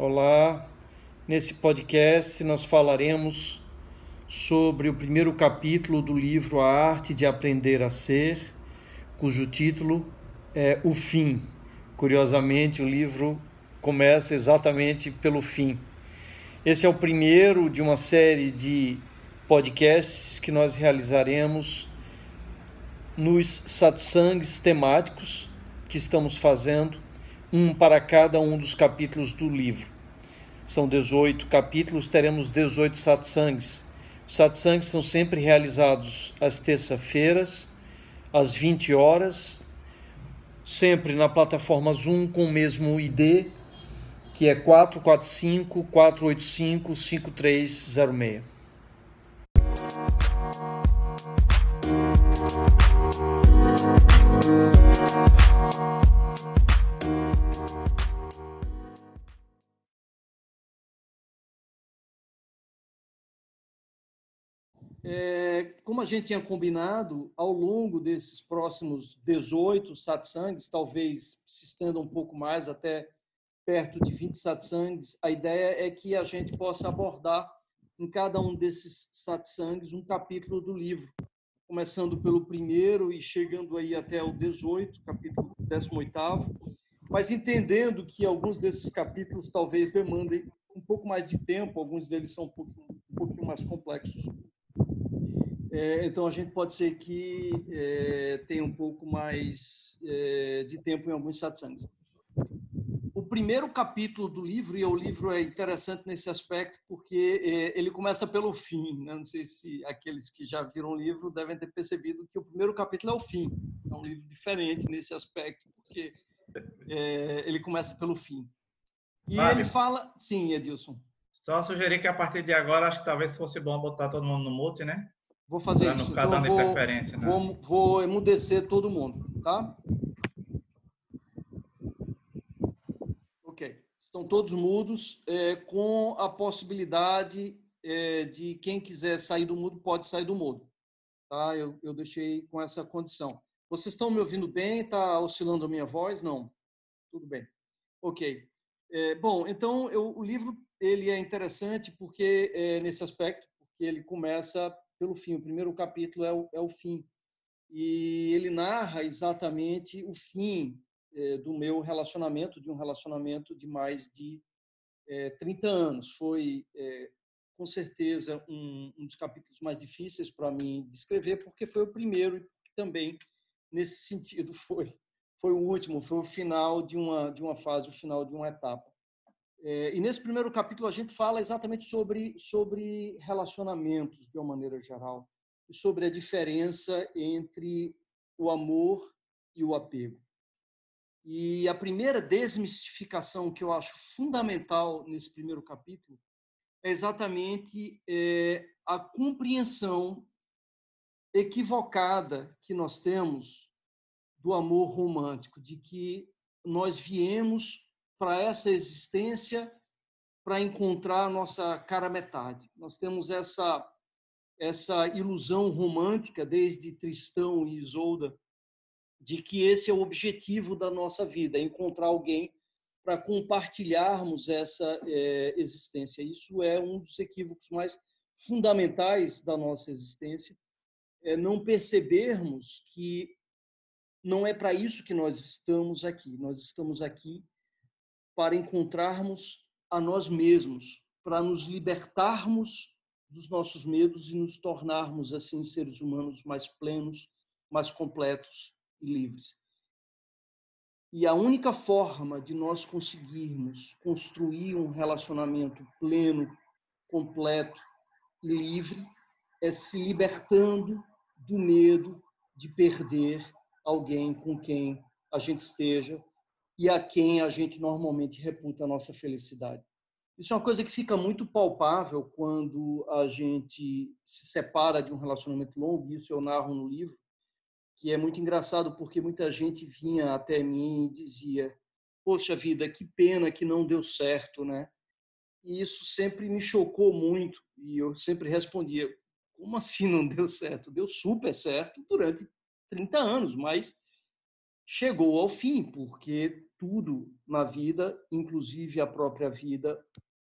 Olá, nesse podcast nós falaremos sobre o primeiro capítulo do livro A Arte de Aprender a Ser, cujo título é O Fim. Curiosamente, o livro começa exatamente pelo fim. Esse é o primeiro de uma série de podcasts que nós realizaremos nos satsangs temáticos que estamos fazendo um para cada um dos capítulos do livro. São 18 capítulos, teremos 18 satsangs. Os satsangs são sempre realizados às terça-feiras, às 20 horas, sempre na plataforma Zoom com o mesmo ID, que é 445 485 5306. É, como a gente tinha combinado, ao longo desses próximos 18 satsangs, talvez se estenda um pouco mais, até perto de 20 satsangs, a ideia é que a gente possa abordar em cada um desses satsangs um capítulo do livro, começando pelo primeiro e chegando aí até o 18, capítulo 18, mas entendendo que alguns desses capítulos talvez demandem um pouco mais de tempo, alguns deles são um pouquinho, um pouquinho mais complexos. É, então, a gente pode ser que é, tenha um pouco mais é, de tempo em alguns satsangs. O primeiro capítulo do livro, e o livro é interessante nesse aspecto, porque é, ele começa pelo fim. Né? Não sei se aqueles que já viram o livro devem ter percebido que o primeiro capítulo é o fim. É um livro diferente nesse aspecto, porque é, ele começa pelo fim. E Fábio, ele fala. Sim, Edilson. Só sugerir que a partir de agora, acho que talvez fosse bom botar todo mundo no mute, né? Vou fazer isso. Então, vou, preferência, né? vou, vou emudecer todo mundo, tá? Ok. Estão todos mudos, é, com a possibilidade é, de quem quiser sair do mudo, pode sair do mudo. Tá? Eu, eu deixei com essa condição. Vocês estão me ouvindo bem? Está oscilando a minha voz? Não. Tudo bem. Ok. É, bom, então eu, o livro ele é interessante porque é, nesse aspecto, porque ele começa pelo fim. O primeiro capítulo é o, é o fim. E ele narra exatamente o fim é, do meu relacionamento, de um relacionamento de mais de é, 30 anos. Foi, é, com certeza, um, um, dos capítulos mais difíceis para mim descrever, porque foi o primeiro e também, nesse sentido, foi, foi o último, foi o final de uma, de uma fase, o final de uma etapa. É, e nesse primeiro capítulo a gente fala exatamente sobre, sobre relacionamentos, de uma maneira geral, e sobre a diferença entre o amor e o apego. E a primeira desmistificação que eu acho fundamental nesse primeiro capítulo é exatamente é, a compreensão equivocada que nós temos do amor romântico, de que nós viemos para essa existência para encontrar a nossa cara metade. Nós temos essa essa ilusão romântica desde Tristão e Isolda de que esse é o objetivo da nossa vida, encontrar alguém para compartilharmos essa é, existência. Isso é um dos equívocos mais fundamentais da nossa existência, é não percebermos que não é para isso que nós estamos aqui. Nós estamos aqui para encontrarmos a nós mesmos, para nos libertarmos dos nossos medos e nos tornarmos assim seres humanos mais plenos, mais completos e livres. E a única forma de nós conseguirmos construir um relacionamento pleno, completo e livre é se libertando do medo de perder alguém com quem a gente esteja e a quem a gente normalmente reputa a nossa felicidade. Isso é uma coisa que fica muito palpável quando a gente se separa de um relacionamento longo, isso eu narro no livro, que é muito engraçado porque muita gente vinha até mim e dizia: "Poxa vida, que pena que não deu certo, né?" E isso sempre me chocou muito e eu sempre respondia: "Como assim não deu certo? Deu super certo durante 30 anos, mas chegou ao fim, porque tudo na vida, inclusive a própria vida,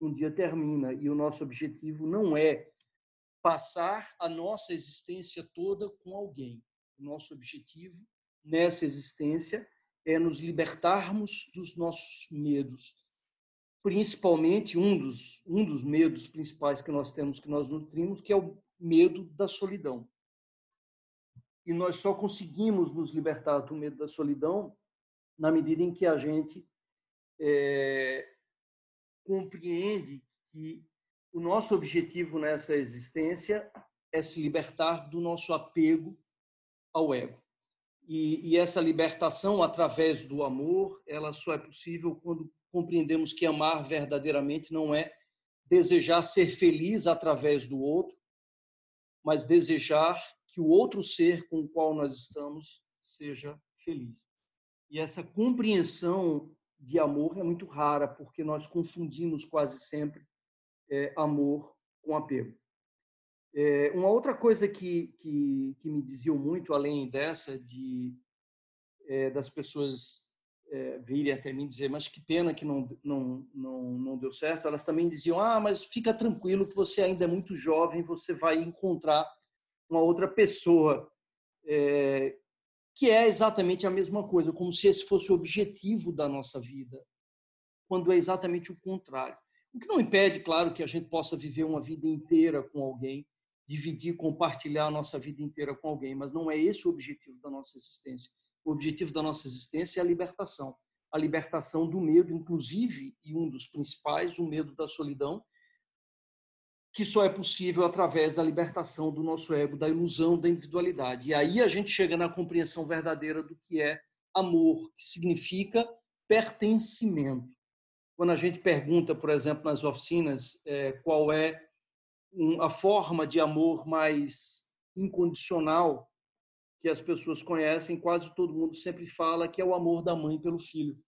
um dia termina. E o nosso objetivo não é passar a nossa existência toda com alguém. O nosso objetivo nessa existência é nos libertarmos dos nossos medos. Principalmente um dos, um dos medos principais que nós temos, que nós nutrimos, que é o medo da solidão. E nós só conseguimos nos libertar do medo da solidão na medida em que a gente é, compreende que o nosso objetivo nessa existência é se libertar do nosso apego ao ego. E, e, essa libertação através do amor, ela só é possível quando compreendemos que amar verdadeiramente não é desejar ser feliz através do outro, mas desejar que o outro ser com o qual nós estamos seja feliz. E essa compreensão de amor é muito rara, porque nós confundimos quase sempre é, amor com apego. É, uma outra coisa que, que, que, me diziam muito, além dessa, de é, das pessoas é, virem até mim dizer, mas que pena que não, não, não, não deu certo, elas também diziam, ah, mas fica tranquilo que você ainda é muito jovem, você vai encontrar uma outra pessoa, é, que é exatamente a mesma coisa, como se esse fosse o objetivo da nossa vida, quando é exatamente o contrário. O que não impede, claro, que a gente possa viver uma vida inteira com alguém, dividir, compartilhar a nossa vida inteira com alguém, mas não é esse o objetivo da nossa existência. O objetivo da nossa existência é a libertação. A libertação do medo, inclusive, e um dos principais, o medo da solidão, que só é possível através da libertação do nosso ego, da ilusão da individualidade. E aí a gente chega na compreensão verdadeira do que é amor, que significa pertencimento. Quando a gente pergunta, por exemplo, nas oficinas, é, qual é a forma de amor mais incondicional que as pessoas conhecem, quase todo mundo sempre fala que é o amor da mãe pelo filho.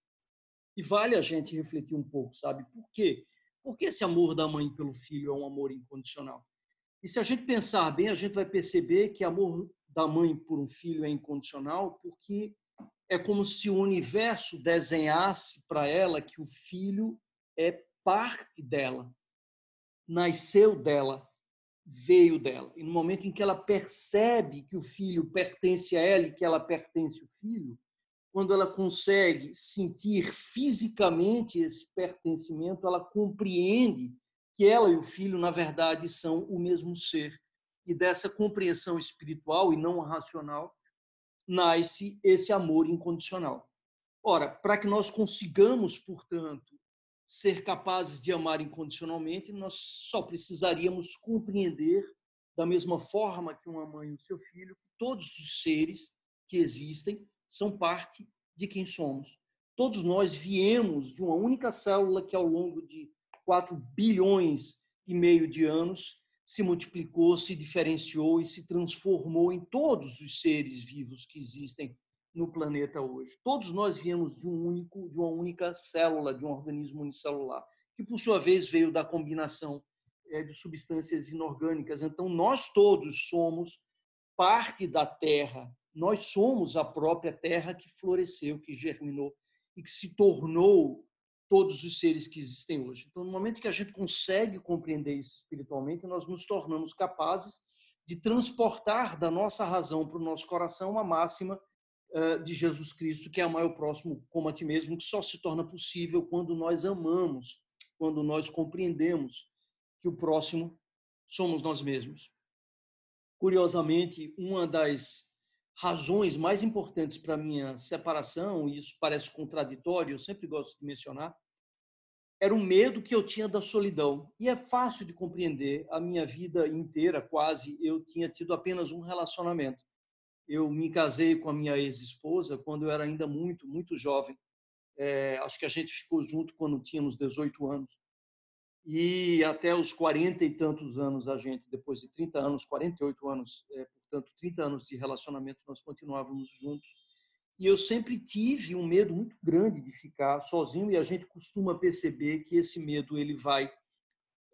E vale a gente refletir um pouco, sabe? Por quê? Porque esse amor da mãe pelo filho é um amor incondicional. E se a gente pensar bem, a gente vai perceber que amor da mãe por um filho é incondicional, porque é como se o universo desenhasse para ela que o filho é parte dela nasceu dela, veio dela. E no momento em que ela percebe que o filho pertence a ela e que ela pertence ao filho, quando ela consegue sentir fisicamente esse pertencimento, ela compreende que ela e o filho, na verdade, são o mesmo ser. E dessa compreensão espiritual e não racional, nasce esse amor incondicional. Ora, para que nós consigamos, portanto, ser capazes de amar incondicionalmente, nós só precisaríamos compreender, da mesma forma que uma mãe e o seu filho, todos os seres que existem são parte de quem somos. Todos nós viemos de uma única célula que, ao longo de 4 bilhões e meio de anos, se multiplicou, se diferenciou e se transformou em todos os seres vivos que existem no planeta hoje. Todos nós viemos de um único, de uma única célula, de um organismo unicelular, que por sua vez veio da combinação é, de substâncias inorgânicas. Então nós todos somos parte da Terra. Nós somos a própria Terra que floresceu, que germinou e que se tornou todos os seres que existem hoje. Então, no momento que a gente consegue compreender isso espiritualmente, nós nos tornamos capazes de transportar da nossa razão para o nosso coração uma máxima de Jesus Cristo, que é amar o próximo como a ti mesmo, que só se torna possível quando nós amamos, quando nós compreendemos que o próximo somos nós mesmos. Curiosamente, uma das razões mais importantes para minha separação, e isso parece contraditório, eu sempre gosto de mencionar, era o medo que eu tinha da solidão. E é fácil de compreender, a minha vida inteira, quase, eu tinha tido apenas um relacionamento eu me casei com a minha ex-esposa quando eu era ainda muito, muito jovem. É, acho que a gente ficou junto quando tínhamos 18 anos. E até os 40 e tantos anos, a gente, depois de 30 anos, 48 anos, é, portanto, 30 anos de relacionamento, nós continuávamos juntos. E eu sempre tive um medo muito grande de ficar sozinho, e a gente costuma perceber que esse medo ele vai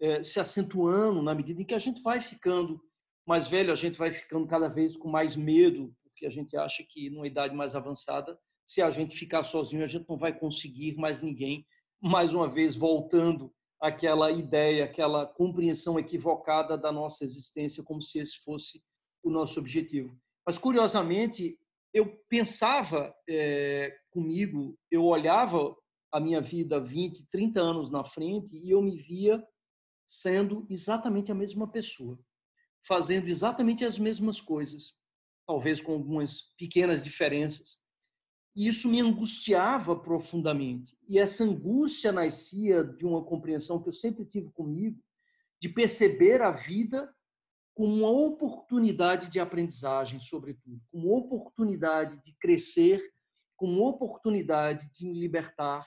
é, se acentuando na medida em que a gente vai ficando mais velho, a gente vai ficando cada vez com mais medo, porque a gente acha que numa idade mais avançada se a gente ficar sozinho, a gente não vai conseguir mais ninguém. Mais uma vez, voltando àquela ideia, aquela compreensão equivocada da nossa existência, como se esse fosse o nosso objetivo. Mas, curiosamente, eu pensava é, comigo, eu olhava a minha vida 20, 30 anos na frente e eu me via sendo exatamente a mesma pessoa, fazendo exatamente as mesmas coisas, talvez com algumas pequenas diferenças. E isso me angustiava profundamente. E essa angústia nascia de uma compreensão que eu sempre tive comigo, de perceber a vida como uma oportunidade de aprendizagem, sobretudo, como oportunidade de crescer, como oportunidade de me libertar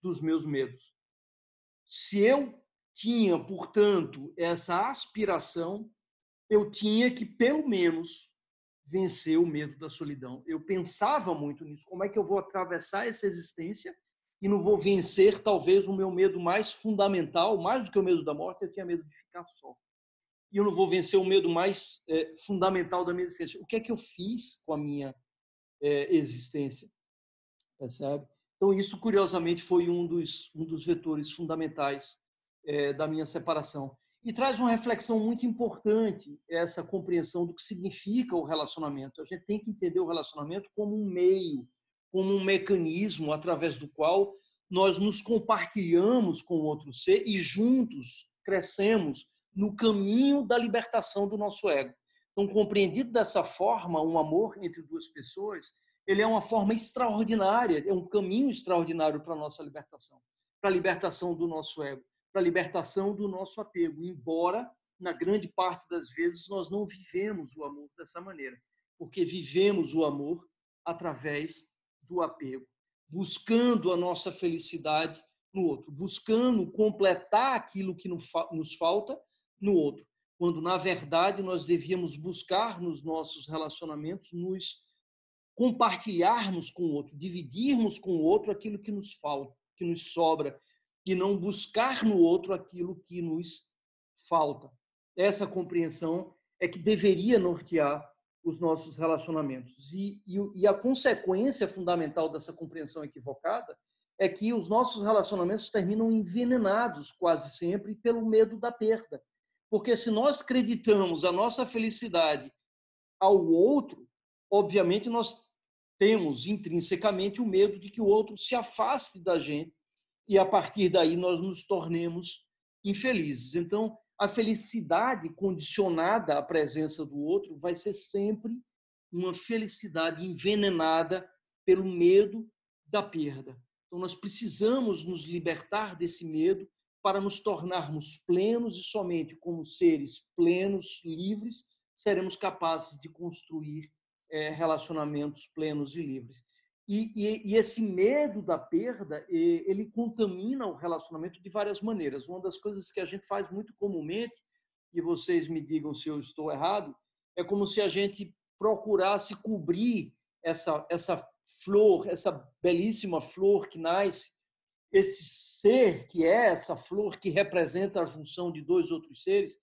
dos meus medos. Se eu tinha, portanto, essa aspiração, eu tinha que, pelo menos, vencer o medo da solidão. Eu pensava muito nisso. Como é que eu vou atravessar essa existência e não vou vencer, talvez, o meu medo mais fundamental, mais do que o medo da morte, eu tinha medo de ficar só. E eu não vou vencer o medo mais é, fundamental da minha existência. O que é que eu fiz com a minha é, existência? Percebe? Então, isso, curiosamente, foi um dos, um dos vetores fundamentais é, da minha separação. E traz uma reflexão muito importante, essa compreensão do que significa o relacionamento. A gente tem que entender o relacionamento como um meio, como um mecanismo através do qual nós nos compartilhamos com o outro ser e juntos crescemos no caminho da libertação do nosso ego. Então, compreendido dessa forma, um amor entre duas pessoas, ele é uma forma extraordinária, é um caminho extraordinário para a nossa libertação, para a libertação do nosso ego para a libertação do nosso apego, embora na grande parte das vezes nós não vivemos o amor dessa maneira, porque vivemos o amor através do apego, buscando a nossa felicidade no outro, buscando completar aquilo que nos falta no outro, quando na verdade nós devíamos buscar nos nossos relacionamentos nos compartilharmos com o outro, dividirmos com o outro aquilo que nos falta, que nos sobra, e não buscar no outro aquilo que nos falta. Essa compreensão é que deveria nortear os nossos relacionamentos. E, e, e, a consequência fundamental dessa compreensão equivocada é que os nossos relacionamentos terminam envenenados quase sempre pelo medo da perda. Porque se nós acreditamos a nossa felicidade ao outro, obviamente nós temos intrinsecamente o medo de que o outro se afaste da gente e a partir daí nós nos tornemos infelizes. Então, a felicidade condicionada à presença do outro vai ser sempre uma felicidade envenenada pelo medo da perda. Então, nós precisamos nos libertar desse medo para nos tornarmos plenos e somente como seres plenos, livres, seremos capazes de construir é, relacionamentos plenos e livres. E, e, e, esse medo da perda, ele contamina o relacionamento de várias maneiras. Uma das coisas que a gente faz muito comumente, e vocês me digam se eu estou errado, é como se a gente procurasse cobrir essa, essa flor, essa belíssima flor que nasce, esse ser que é essa flor que representa a junção de dois outros seres,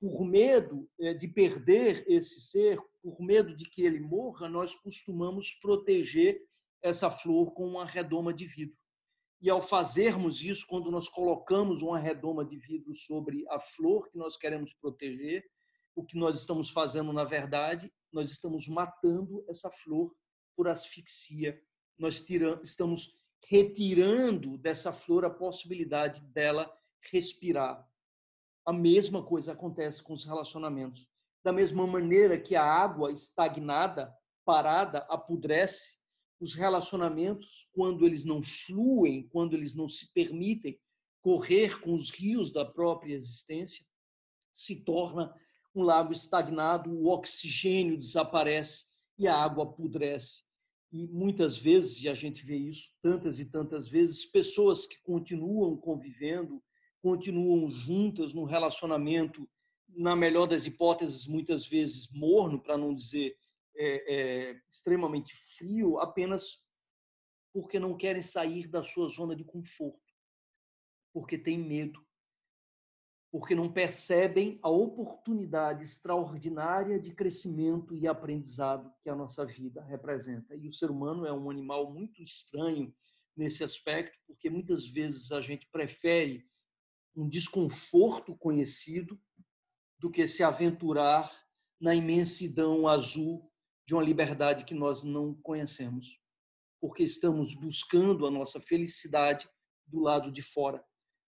por medo eh, de perder esse ser, por medo de que ele morra, nós costumamos proteger essa flor com uma redoma de vidro. E ao fazermos isso, quando nós colocamos uma redoma de vidro sobre a flor que nós queremos proteger, o que nós estamos fazendo, na verdade, nós estamos matando essa flor por asfixia. Nós estamos retirando dessa flor a possibilidade dela respirar. A mesma coisa acontece com os relacionamentos. Da mesma maneira que a água estagnada, parada, apodrece, os relacionamentos, quando eles não fluem, quando eles não se permitem correr com os rios da própria existência, se torna um lago estagnado, o oxigênio desaparece e a água apodrece. E muitas vezes, e a gente vê isso tantas e tantas vezes, pessoas que continuam convivendo, continuam juntas num relacionamento, na melhor das hipóteses, muitas vezes morno, para não dizer é, é, extremamente frio apenas porque não querem sair da sua zona de conforto, porque têm medo, porque não percebem a oportunidade extraordinária de crescimento e aprendizado que a nossa vida representa. E o ser humano é um animal muito estranho nesse aspecto, porque muitas vezes a gente prefere um desconforto conhecido do que se aventurar na imensidão azul de uma liberdade que nós não conhecemos, porque estamos buscando a nossa felicidade do lado de fora,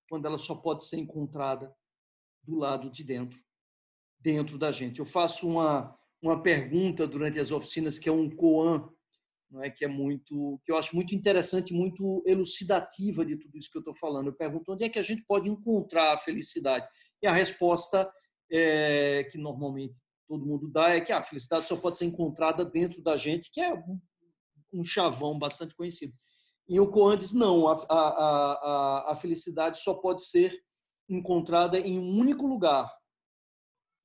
quando ela só pode ser encontrada do lado de dentro, dentro da gente. Eu faço uma uma pergunta durante as oficinas que é um koan, não é que é muito que eu acho muito interessante, muito elucidativa de tudo isso que eu estou falando. Eu pergunto onde é que a gente pode encontrar a felicidade e a resposta é, que normalmente todo mundo dá é que a felicidade só pode ser encontrada dentro da gente, que é um, um chavão bastante conhecido. E o Coan diz, não, a, a, a, a felicidade só pode ser encontrada em um único lugar,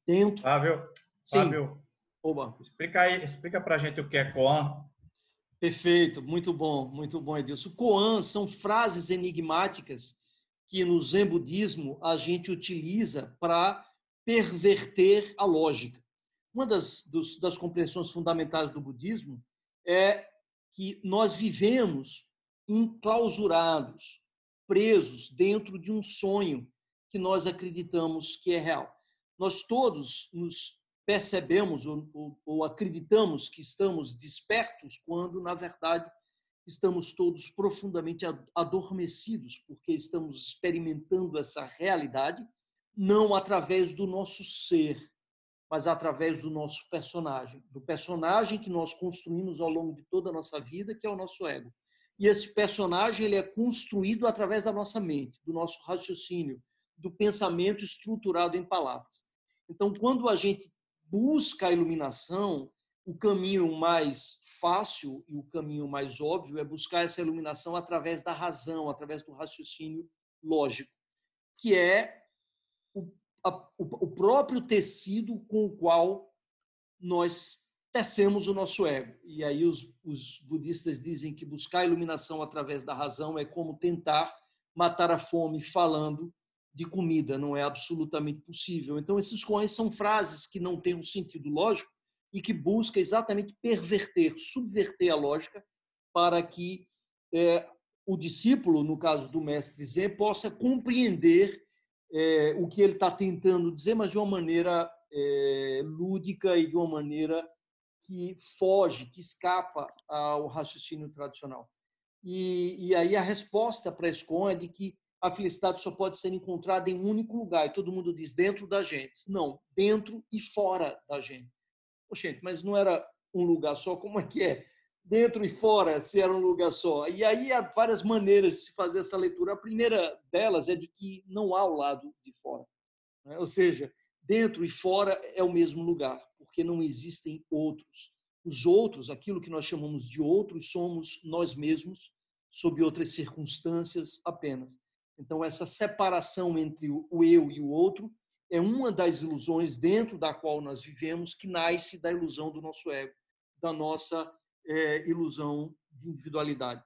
dentro... Flávio, Flávio, Oba. explica aí, explica para a gente o que é Coan. Perfeito, muito bom, muito bom, Edilson. Koan são frases enigmáticas que no Zen budismo a gente utiliza para perverter a lógica. Uma das, dos, das compreensões fundamentais do budismo é que nós vivemos enclausurados, presos dentro de um sonho que nós acreditamos que é real. Nós todos nos percebemos ou, ou, ou, acreditamos que estamos despertos quando, na verdade, estamos todos profundamente adormecidos, porque estamos experimentando essa realidade não através do nosso ser, mas através do nosso personagem, do personagem que nós construímos ao longo de toda a nossa vida, que é o nosso ego. E esse personagem ele é construído através da nossa mente, do nosso raciocínio, do pensamento estruturado em palavras. Então, quando a gente busca a iluminação, o caminho mais fácil e o caminho mais óbvio é buscar essa iluminação através da razão, através do raciocínio lógico, que é a, o, próprio tecido com o qual nós tecemos o nosso ego. E aí os, os budistas dizem que buscar a iluminação através da razão é como tentar matar a fome falando de comida, não é absolutamente possível. Então, esses coins são frases que não têm um sentido lógico e que busca exatamente perverter, subverter a lógica para que é, o discípulo, no caso do mestre Zen, possa compreender é, o que ele está tentando dizer, mas de uma maneira é, lúdica e de uma maneira que foge, que escapa ao raciocínio tradicional. E, e aí a resposta para esse é de que a felicidade só pode ser encontrada em um único lugar. E todo mundo diz dentro da gente. Não, dentro e fora da gente. Poxa, gente, mas não era um lugar só? Como é que é? dentro e fora, se era um lugar só. E aí há várias maneiras de se fazer essa leitura. A primeira delas é de que não há o lado de fora. Né? Ou seja, dentro e fora é o mesmo lugar, porque não existem outros. Os outros, aquilo que nós chamamos de outros, somos nós mesmos, sob outras circunstâncias apenas. Então, essa separação entre o eu e o outro é uma das ilusões dentro da qual nós vivemos, que nasce da ilusão do nosso ego, da nossa é, ilusão de individualidade.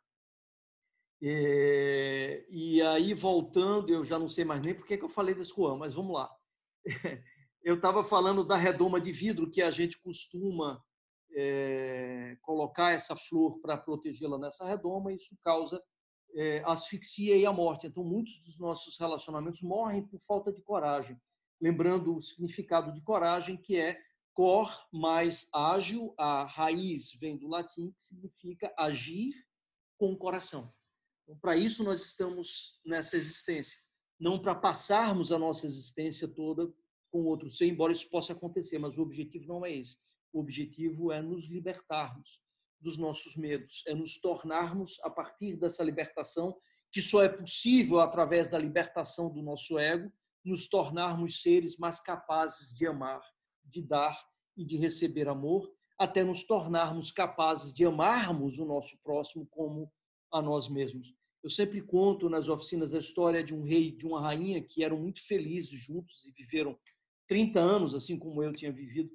É, e aí, voltando, eu já não sei mais nem por que eu falei desse Juan, mas vamos lá. Eu estava falando da redoma de vidro que a gente costuma é, colocar essa flor para protegê-la nessa redoma, e isso causa é, asfixia e a morte. Então, muitos dos nossos relacionamentos morrem por falta de coragem. Lembrando o significado de coragem, que é cor mais ágil, a raiz vem do latim, que significa agir com o coração. Então, para isso nós estamos nessa existência, não para passarmos a nossa existência toda com outro ser, embora isso possa acontecer, mas o objetivo não é esse. O objetivo é nos libertarmos dos nossos medos, é nos tornarmos, a partir dessa libertação, que só é possível através da libertação do nosso ego, nos tornarmos seres mais capazes de amar de dar e de receber amor, até nos tornarmos capazes de amarmos o nosso próximo como a nós mesmos. Eu sempre conto nas oficinas a história de um rei e de uma rainha que eram muito felizes juntos e viveram 30 anos, assim como eu tinha vivido.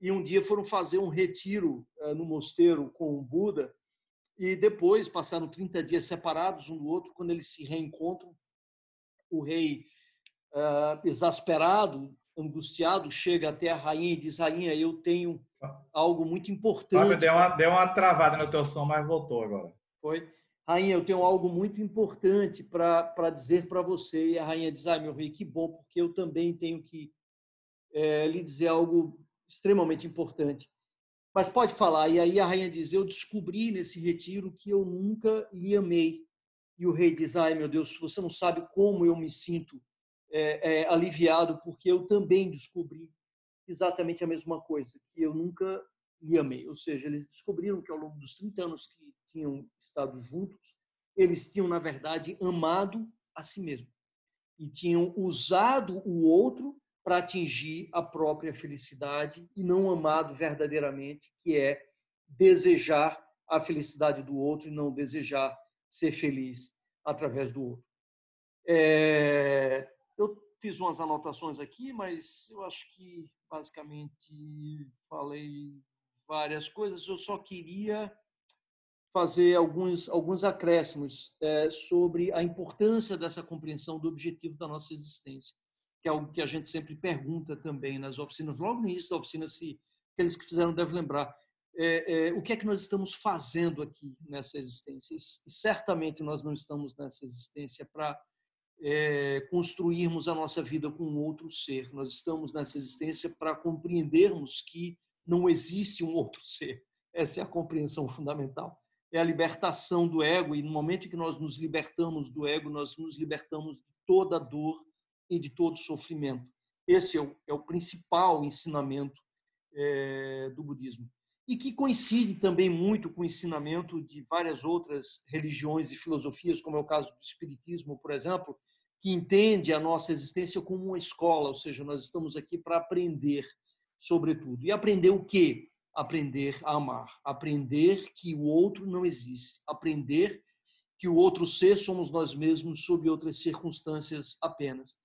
E um dia foram fazer um retiro eh, no mosteiro com o Buda e depois passaram 30 dias separados um do outro. Quando eles se reencontram, o rei uh, exasperado, angustiado, chega até a rainha e diz: Rainha, eu tenho algo muito importante. Fábio, deu uma, deu uma travada no teu som, mas voltou agora. Foi. Rainha, eu tenho algo muito importante para dizer para você. E a rainha diz: Ai, meu rei, que bom, porque eu também tenho que é, lhe dizer algo extremamente importante. Mas pode falar. E aí a rainha diz: Eu descobri nesse retiro que eu nunca lhe amei. E o rei diz: Ai, meu Deus, você não sabe como eu me sinto é, é, aliviado, porque eu também descobri exatamente a mesma coisa, que eu nunca lhe amei. Ou seja, eles descobriram que ao longo dos 30 anos que tinham estado juntos, eles tinham, na verdade, amado a si mesmo. E tinham usado o outro para atingir a própria felicidade e não amado verdadeiramente, que é desejar a felicidade do outro e não desejar ser feliz através do outro. É... eu fiz umas anotações aqui, mas eu acho que basicamente falei várias coisas. Eu só queria fazer alguns alguns acréscimos é, sobre a importância dessa compreensão do objetivo da nossa existência que é algo que a gente sempre pergunta também nas oficinas, logo no início da oficina, se aqueles que fizeram devem lembrar, é, é, o que é que nós estamos fazendo aqui nessa existência? E, certamente nós não estamos nessa existência para é, construirmos a nossa vida com outro ser. Nós estamos nessa existência para compreendermos que não existe um outro ser. Essa é a compreensão fundamental. É a libertação do ego, e no momento em que nós nos libertamos do ego, nós nos libertamos de toda a dor, e de todo sofrimento. Esse é o, é o principal ensinamento é, do budismo. E que coincide também muito com o ensinamento de várias outras religiões e filosofias, como é o caso do Espiritismo, por exemplo, que entende a nossa existência como uma escola, ou seja, nós estamos aqui para aprender, sobretudo. E aprender o quê? Aprender a amar, aprender que o outro não existe, aprender que o outro ser somos nós mesmos sob outras circunstâncias apenas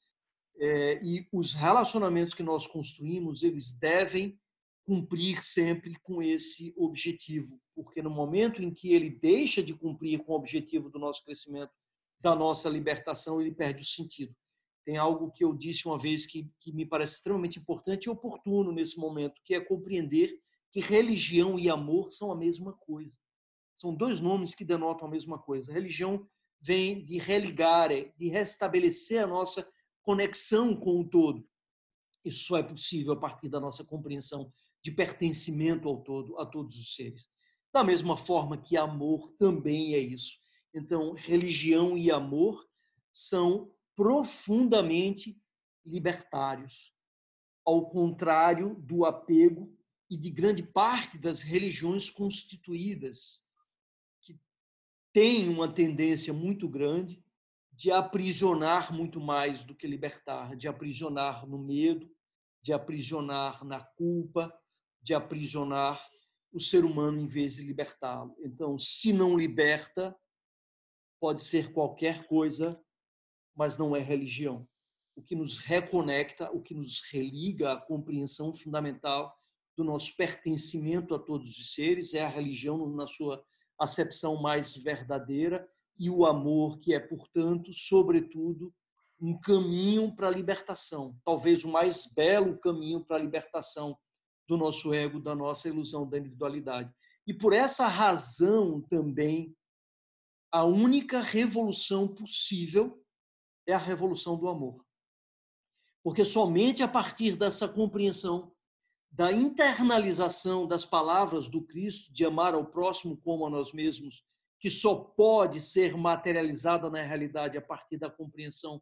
é, e os relacionamentos que nós construímos eles devem cumprir sempre com esse objetivo, porque no momento em que ele deixa de cumprir com o objetivo do nosso crescimento, da nossa libertação, ele perde o sentido. Tem algo que eu disse uma vez que, que me parece extremamente importante e oportuno nesse momento, que é compreender que religião e amor são a mesma coisa. São dois nomes que denotam a mesma coisa. religião vem de religare, de restabelecer a nossa conexão com o todo. Isso só é possível a partir da nossa compreensão de pertencimento ao todo, a todos os seres. Da mesma forma que amor também é isso. Então, religião e amor são profundamente libertários, ao contrário do apego e de grande parte das religiões constituídas, que têm uma tendência muito grande de aprisionar muito mais do que libertar, de aprisionar no medo, de aprisionar na culpa, de aprisionar o ser humano em vez de libertá-lo. Então, se não liberta, pode ser qualquer coisa, mas não é religião. O que nos reconecta, o que nos religa à compreensão fundamental do nosso pertencimento a todos os seres é a religião na sua acepção mais verdadeira e o amor, que é, portanto, sobretudo, um caminho para a libertação, talvez o mais belo caminho para a libertação do nosso ego, da nossa ilusão da individualidade. E por essa razão também, a única revolução possível é a revolução do amor. Porque somente a partir dessa compreensão, da internalização das palavras do Cristo, de amar ao próximo como a nós mesmos, que só pode ser materializada na realidade a partir da compreensão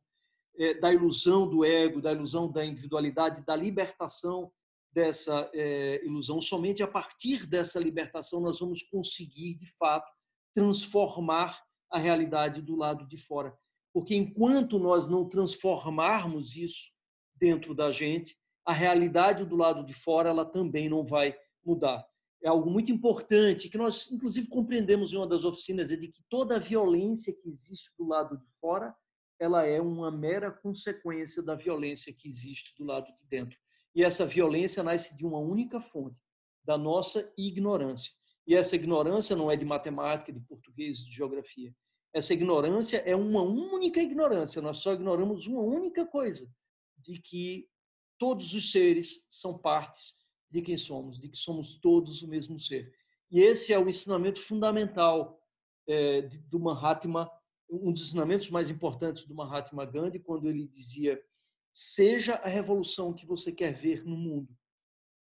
é, da ilusão do ego, da ilusão da individualidade, da libertação dessa é, ilusão. Somente a partir dessa libertação nós vamos conseguir, de fato, transformar a realidade do lado de fora. Porque enquanto nós não transformarmos isso dentro da gente, a realidade do lado de fora ela também não vai mudar é algo muito importante que nós, inclusive, compreendemos em uma das oficinas, é de que toda a violência que existe do lado de fora, ela é uma mera consequência da violência que existe do lado de dentro. E essa violência nasce de uma única fonte, da nossa ignorância. E essa ignorância não é de matemática, de português, de geografia. Essa ignorância é uma única ignorância, nós só ignoramos uma única coisa, de que todos os seres são partes de quem somos, de que somos todos o mesmo ser. E esse é o ensinamento fundamental é, do Mahatma, um dos ensinamentos mais importantes do Mahatma Gandhi, quando ele dizia: seja a revolução que você quer ver no mundo,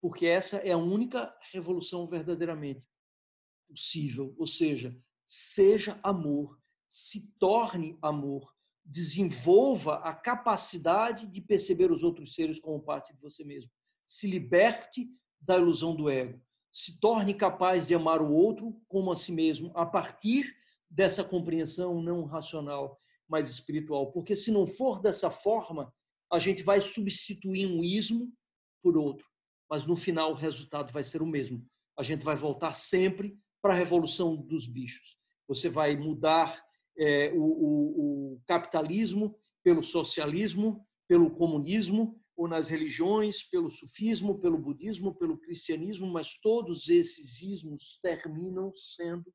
porque essa é a única revolução verdadeiramente possível. Ou seja, seja amor, se torne amor, desenvolva a capacidade de perceber os outros seres como parte de você mesmo. Se liberte da ilusão do ego. Se torne capaz de amar o outro como a si mesmo, a partir dessa compreensão não racional, mas espiritual. Porque se não for dessa forma, a gente vai substituir um ismo por outro. Mas no final o resultado vai ser o mesmo. A gente vai voltar sempre para a revolução dos bichos. Você vai mudar é, o, o, o capitalismo pelo socialismo, pelo comunismo, ou nas religiões, pelo sufismo, pelo budismo, pelo cristianismo, mas todos esses ismos terminam sendo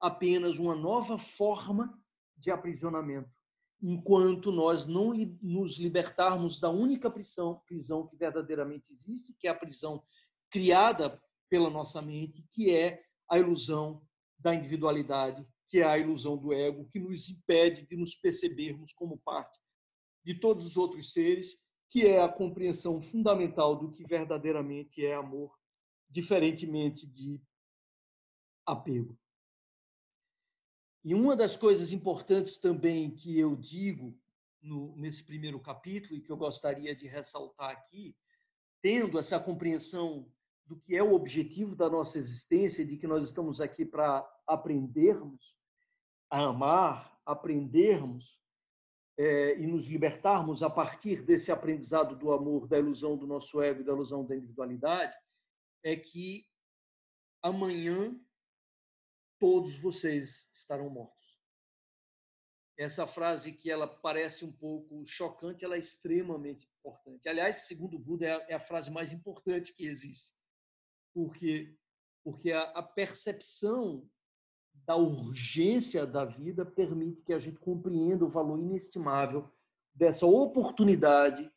apenas uma nova forma de aprisionamento, enquanto nós não nos libertarmos da única prisão, prisão que verdadeiramente existe, que é a prisão criada pela nossa mente, que é a ilusão da individualidade, que é a ilusão do ego, que nos impede de nos percebermos como parte de todos os outros seres, que é a compreensão fundamental do que verdadeiramente é amor, diferentemente de apego. E uma das coisas importantes também que eu digo no, nesse primeiro capítulo e que eu gostaria de ressaltar aqui, tendo essa compreensão do que é o objetivo da nossa existência, de que nós estamos aqui para aprendermos a amar, aprendermos é, e nos libertarmos a partir desse aprendizado do amor, da ilusão do nosso ego e da ilusão da individualidade, é que amanhã todos vocês estarão mortos. Essa frase que ela parece um pouco chocante, ela é extremamente importante. Aliás, segundo Buda, é a, é frase mais importante que existe porque porque a percepção da urgência da vida permite que a gente compreenda o valor inestimável dessa oportunidade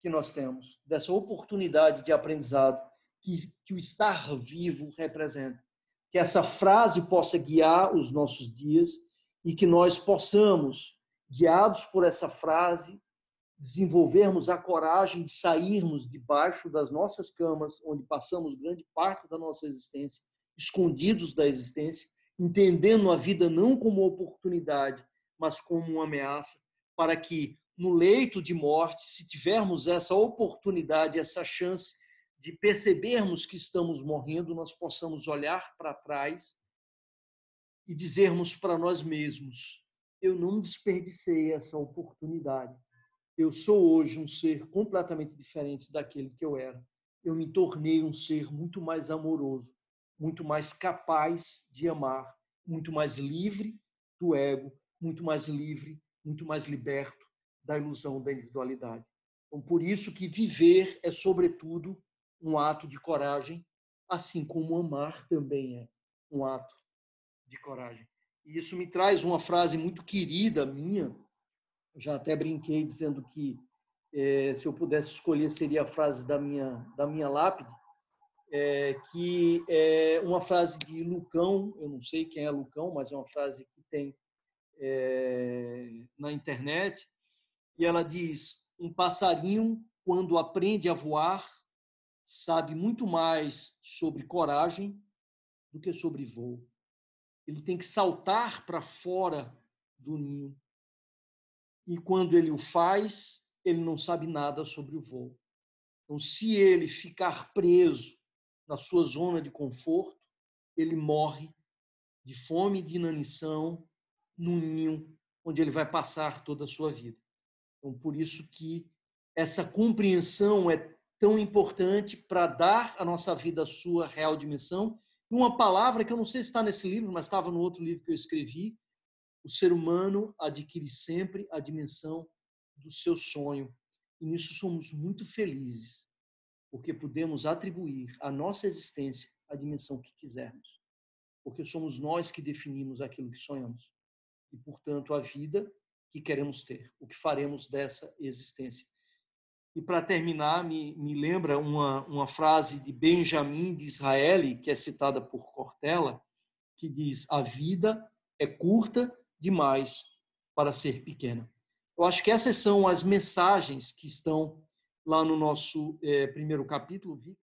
que nós temos, dessa oportunidade de aprendizado que, que o estar vivo representa. Que essa frase possa guiar os nossos dias e que nós possamos, guiados por essa frase, desenvolvermos a coragem de sairmos debaixo das nossas camas, onde passamos grande parte da nossa existência, escondidos da existência, entendendo a vida não como oportunidade, mas como uma ameaça, para que no leito de morte, se tivermos essa oportunidade, essa chance de percebermos que estamos morrendo, nós possamos olhar para trás e dizermos para nós mesmos: eu não desperdicei essa oportunidade eu sou hoje um ser completamente diferente daquele que eu era. Eu me tornei um ser muito mais amoroso, muito mais capaz de amar, muito mais livre do ego, muito mais livre, muito mais liberto da ilusão da individualidade. Então, por isso que viver é, sobretudo, um ato de coragem, assim como amar também é um ato de coragem. E isso me traz uma frase muito querida minha, já até brinquei dizendo que é, se eu pudesse escolher seria a frase da minha da minha lápide, é, que é uma frase de Lucão, eu não sei quem é Lucão, mas é uma frase que tem é, na internet, e ela diz: um passarinho quando aprende a voar sabe muito mais sobre coragem do que sobre voo. Ele tem que saltar para fora do ninho e quando ele o faz, ele não sabe nada sobre o voo. Então, se ele ficar preso na sua zona de conforto, ele morre de fome e de inanição num ninho onde ele vai passar toda a sua vida. Então, por isso que essa compreensão é tão importante para dar à nossa vida a sua real dimensão. Uma palavra que eu não sei se está nesse livro, mas estava no outro livro que eu escrevi, o ser humano adquire sempre a dimensão do seu sonho. E nisso somos muito felizes, porque podemos atribuir à nossa existência a dimensão que quisermos. Porque somos nós que definimos aquilo que sonhamos. e, portanto, a vida que queremos ter, o que faremos dessa existência. E para terminar, me, me lembra uma, uma frase de Benjamin de Israel, que é citada por Cortella, que diz: A vida é curta demais para ser pequena. Eu acho que essas são as mensagens que estão lá no nosso é, primeiro capítulo,